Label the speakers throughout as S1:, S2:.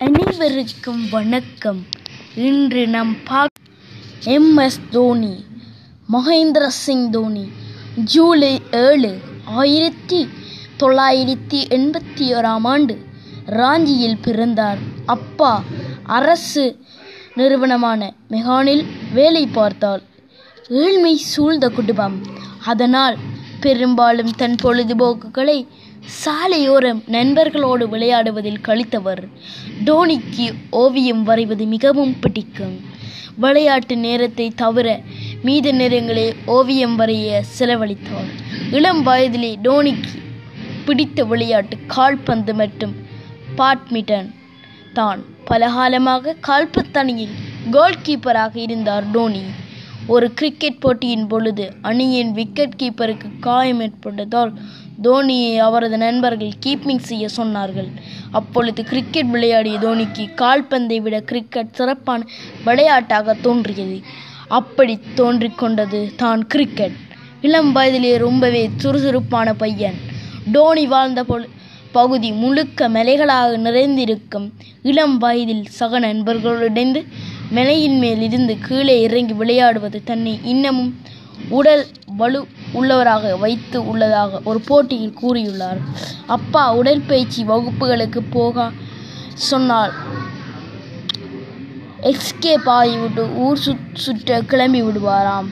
S1: அனைவருக்கும் வணக்கம். இன்று நாம் பார்க்க எம்எஸ் தோனி மகேந்திர சிங் தோனி ஜூலை ஏழு ஆயிரத்தி தொள்ளாயிரத்தி எண்பத்தி ஓராம் ஆண்டு ராஞ்சியில் பிறந்தார். அப்பா அரசு நிறுவனமான மெகானில் வேலை பார்த்தார். ஏழ்மை சூழ்ந்த குடும்பம். அதனால் பெரும்பாலும் தன் பொழுதுபோக்குகளை சாலையோரம் நண்பர்களோடு விளையாடுவதில் கழித்தவர். டோனிக்கு ஓவியம் வரைவது மிகவும் பிடிக்கும். விளையாட்டு நேரத்தை தவிர மீத நேரங்களில் ஓவியம் வரைய செலவழித்தார் இளம் வயதிலே டோனிக்கு பிடித்த விளையாட்டு கால்பந்து மற்றும் பேட்மிண்டன். தான் பலகாலமாக கால்பத்தணியில் கோல் கீப்பராக இருந்தார் டோனி ஒரு கிரிக்கெட் போட்டியின் பொழுது அணியின் விக்கெட் கீப்பருக்கு காயம் ஏற்பட்டதால் தோனியை அவரது நண்பர்கள் கீப்பிங் செய்ய சொன்னார்கள். அப்பொழுது கிரிக்கெட் விளையாடிய தோனிக்கு கால்பந்தை விட கிரிக்கெட் சிறப்பான விளையாட்டாக தோன்றியது. அப்படி தோன்றிக் கொண்டது தான் கிரிக்கெட் இளம் வயதிலே ரொம்பவே சுறுசுறுப்பான பையன். டோனி வாழ்ந்த பொழு பகுதி முழுக்க மலைகளாக நிறைந்திருக்கும் இளம் வயதில் சக நண்பர்களோடு மலையின் மேல் இருந்து கீழே இறங்கி விளையாடுவது தன்னை இன்னமும் உடல் வலு உள்ளவராக வைத்து உள்ளதாக ஒரு போட்டியில் கூறியுள்ளார். அப்பா உடற்பயிற்சி வகுப்புகளுக்கு போக சொன்னால் எக்ஸ்கே ஆகிவிட்டு ஊர் சுற் சுற்ற கிளம்பி விடுவாராம்.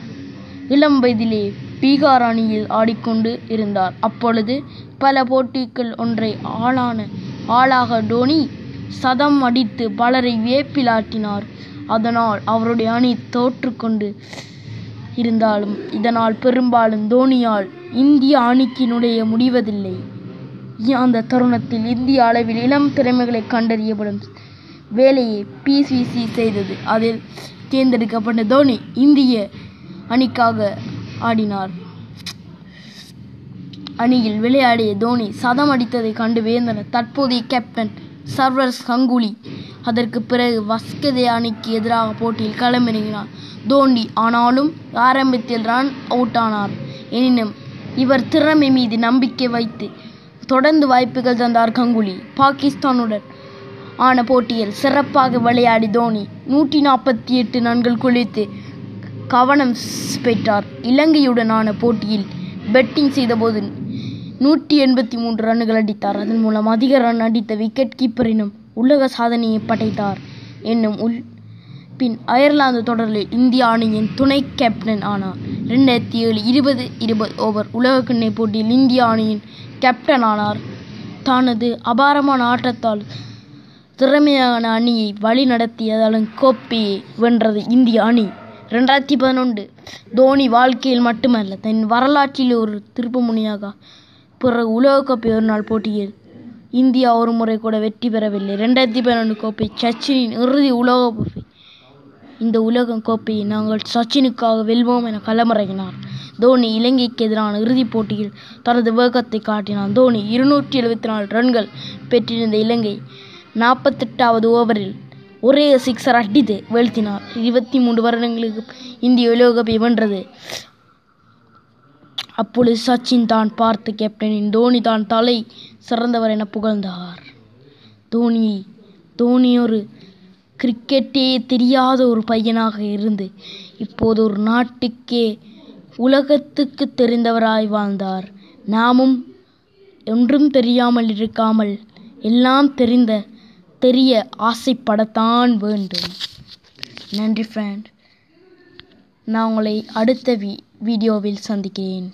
S1: இளம் வயதிலே பீகார் அணியில் ஆடிக்கொண்டு இருந்தார். அப்பொழுது பல போட்டிகள் ஒன்றை ஆளான ஆளாக டோனி சதம் அடித்து பலரை வியப்பிலாட்டினார். அதனால் அவருடைய அணி தோற்றுக்கொண்டு இருந்தாலும் இதனால் பெரும்பாலும் தோனியால் இந்திய அணிக்கு நுழைய முடிவதில்லை. அந்த தருணத்தில் இந்திய அளவில் இளம் திறமைகளை கண்டறியப்படும் வேலையை பிசிசி செய்தது. அதில் தேர்ந்தெடுக்கப்பட்ட தோனி இந்திய அணிக்காக ஆடினார். அணியில் விளையாடிய தோனி சதம் அடித்ததை கண்டு வியந்தனர். தற்போதைய கேப்டன் சர்வர் கங்குலி அதற்கு பிறகு வஸ்கதே அணிக்கு எதிராக போட்டியில் களமிறங்கினார் தோனி ஆனாலும் ஆரம்பத்தில் ரன் அவுட் ஆனார். எனினும் இவர் திறமை மீது நம்பிக்கை வைத்து தொடர்ந்து வாய்ப்புகள் தந்தார் கங்குலி பாகிஸ்தானுடன் ஆன போட்டியில் சிறப்பாக விளையாடி தோனி நூற்றி நாற்பத்தி எட்டு ரன்கள் குளித்து கவனம் பெற்றார். இலங்கையுடனான போட்டியில் பெட்டிங் செய்தபோது நூற்றி எண்பத்தி மூன்று ரன்கள் அடித்தார். அதன் மூலம் அதிக ரன் அடித்த விக்கெட் கீப்பரினும் உலக சாதனையை படைத்தார் என்னும் உள் பின் அயர்லாந்து தொடரில் இந்திய அணியின் துணை கேப்டன் ஆனார். ரெண்டாயிரத்தி ஏழு இருபது இருபது ஓவர் உலகக்கிண்ணை போட்டியில் இந்திய அணியின் கேப்டன் ஆனார். தனது அபாரமான ஆட்டத்தால் திறமையான அணியை வழி நடத்தியதாலும் கோப்பையை வென்றது இந்திய அணி. ரெண்டாயிரத்தி பதினொன்று தோனி வாழ்க்கையில் மட்டுமல்ல தன் வரலாற்றில் ஒரு திருப்புமுனையாக பிறகு உலகக்கோப்பை ஒரு நாள் போட்டியில் இந்தியா ஒரு முறை கூட வெற்றி பெறவில்லை. ரெண்டாயிரத்தி பதினொன்று கோப்பை சச்சினின் இறுதி உலக கோப்பை. இந்த உலக கோப்பையை நாங்கள் சச்சினுக்காக வெல்வோம் என களமிறங்கினார். தோனி இலங்கைக்கு எதிரான இறுதிப் போட்டியில் தனது வேகத்தை காட்டினார். தோனி இருநூற்றி எழுபத்தி நாலு ரன்கள் பெற்றிருந்த இலங்கை நாற்பத்தெட்டாவது ஓவரில் ஒரே சிக்ஸர் அடித்து வீழ்த்தினார். இருபத்தி மூன்று வருடங்களுக்கு இந்திய உலகக்கோப்பை வென்றது. அப்பொழுது சச்சின் தான் பார்த்து கேப்டனின் தோனி தான் தலை சிறந்தவர் என புகழ்ந்தார். தோனி தோனி ஒரு கிரிக்கெட்டே தெரியாத ஒரு பையனாக இருந்து இப்போது ஒரு நாட்டுக்கே உலகத்துக்கு தெரிந்தவராய் வாழ்ந்தார். நாமும் ஒன்றும் தெரியாமல் இருக்காமல் எல்லாம் தெரிந்த தெரிய ஆசைப்படத்தான் வேண்டும். நன்றி ஃப்ரெண்ட் நான் உங்களை அடுத்த வீ வீடியோவில் சந்திக்கிறேன்.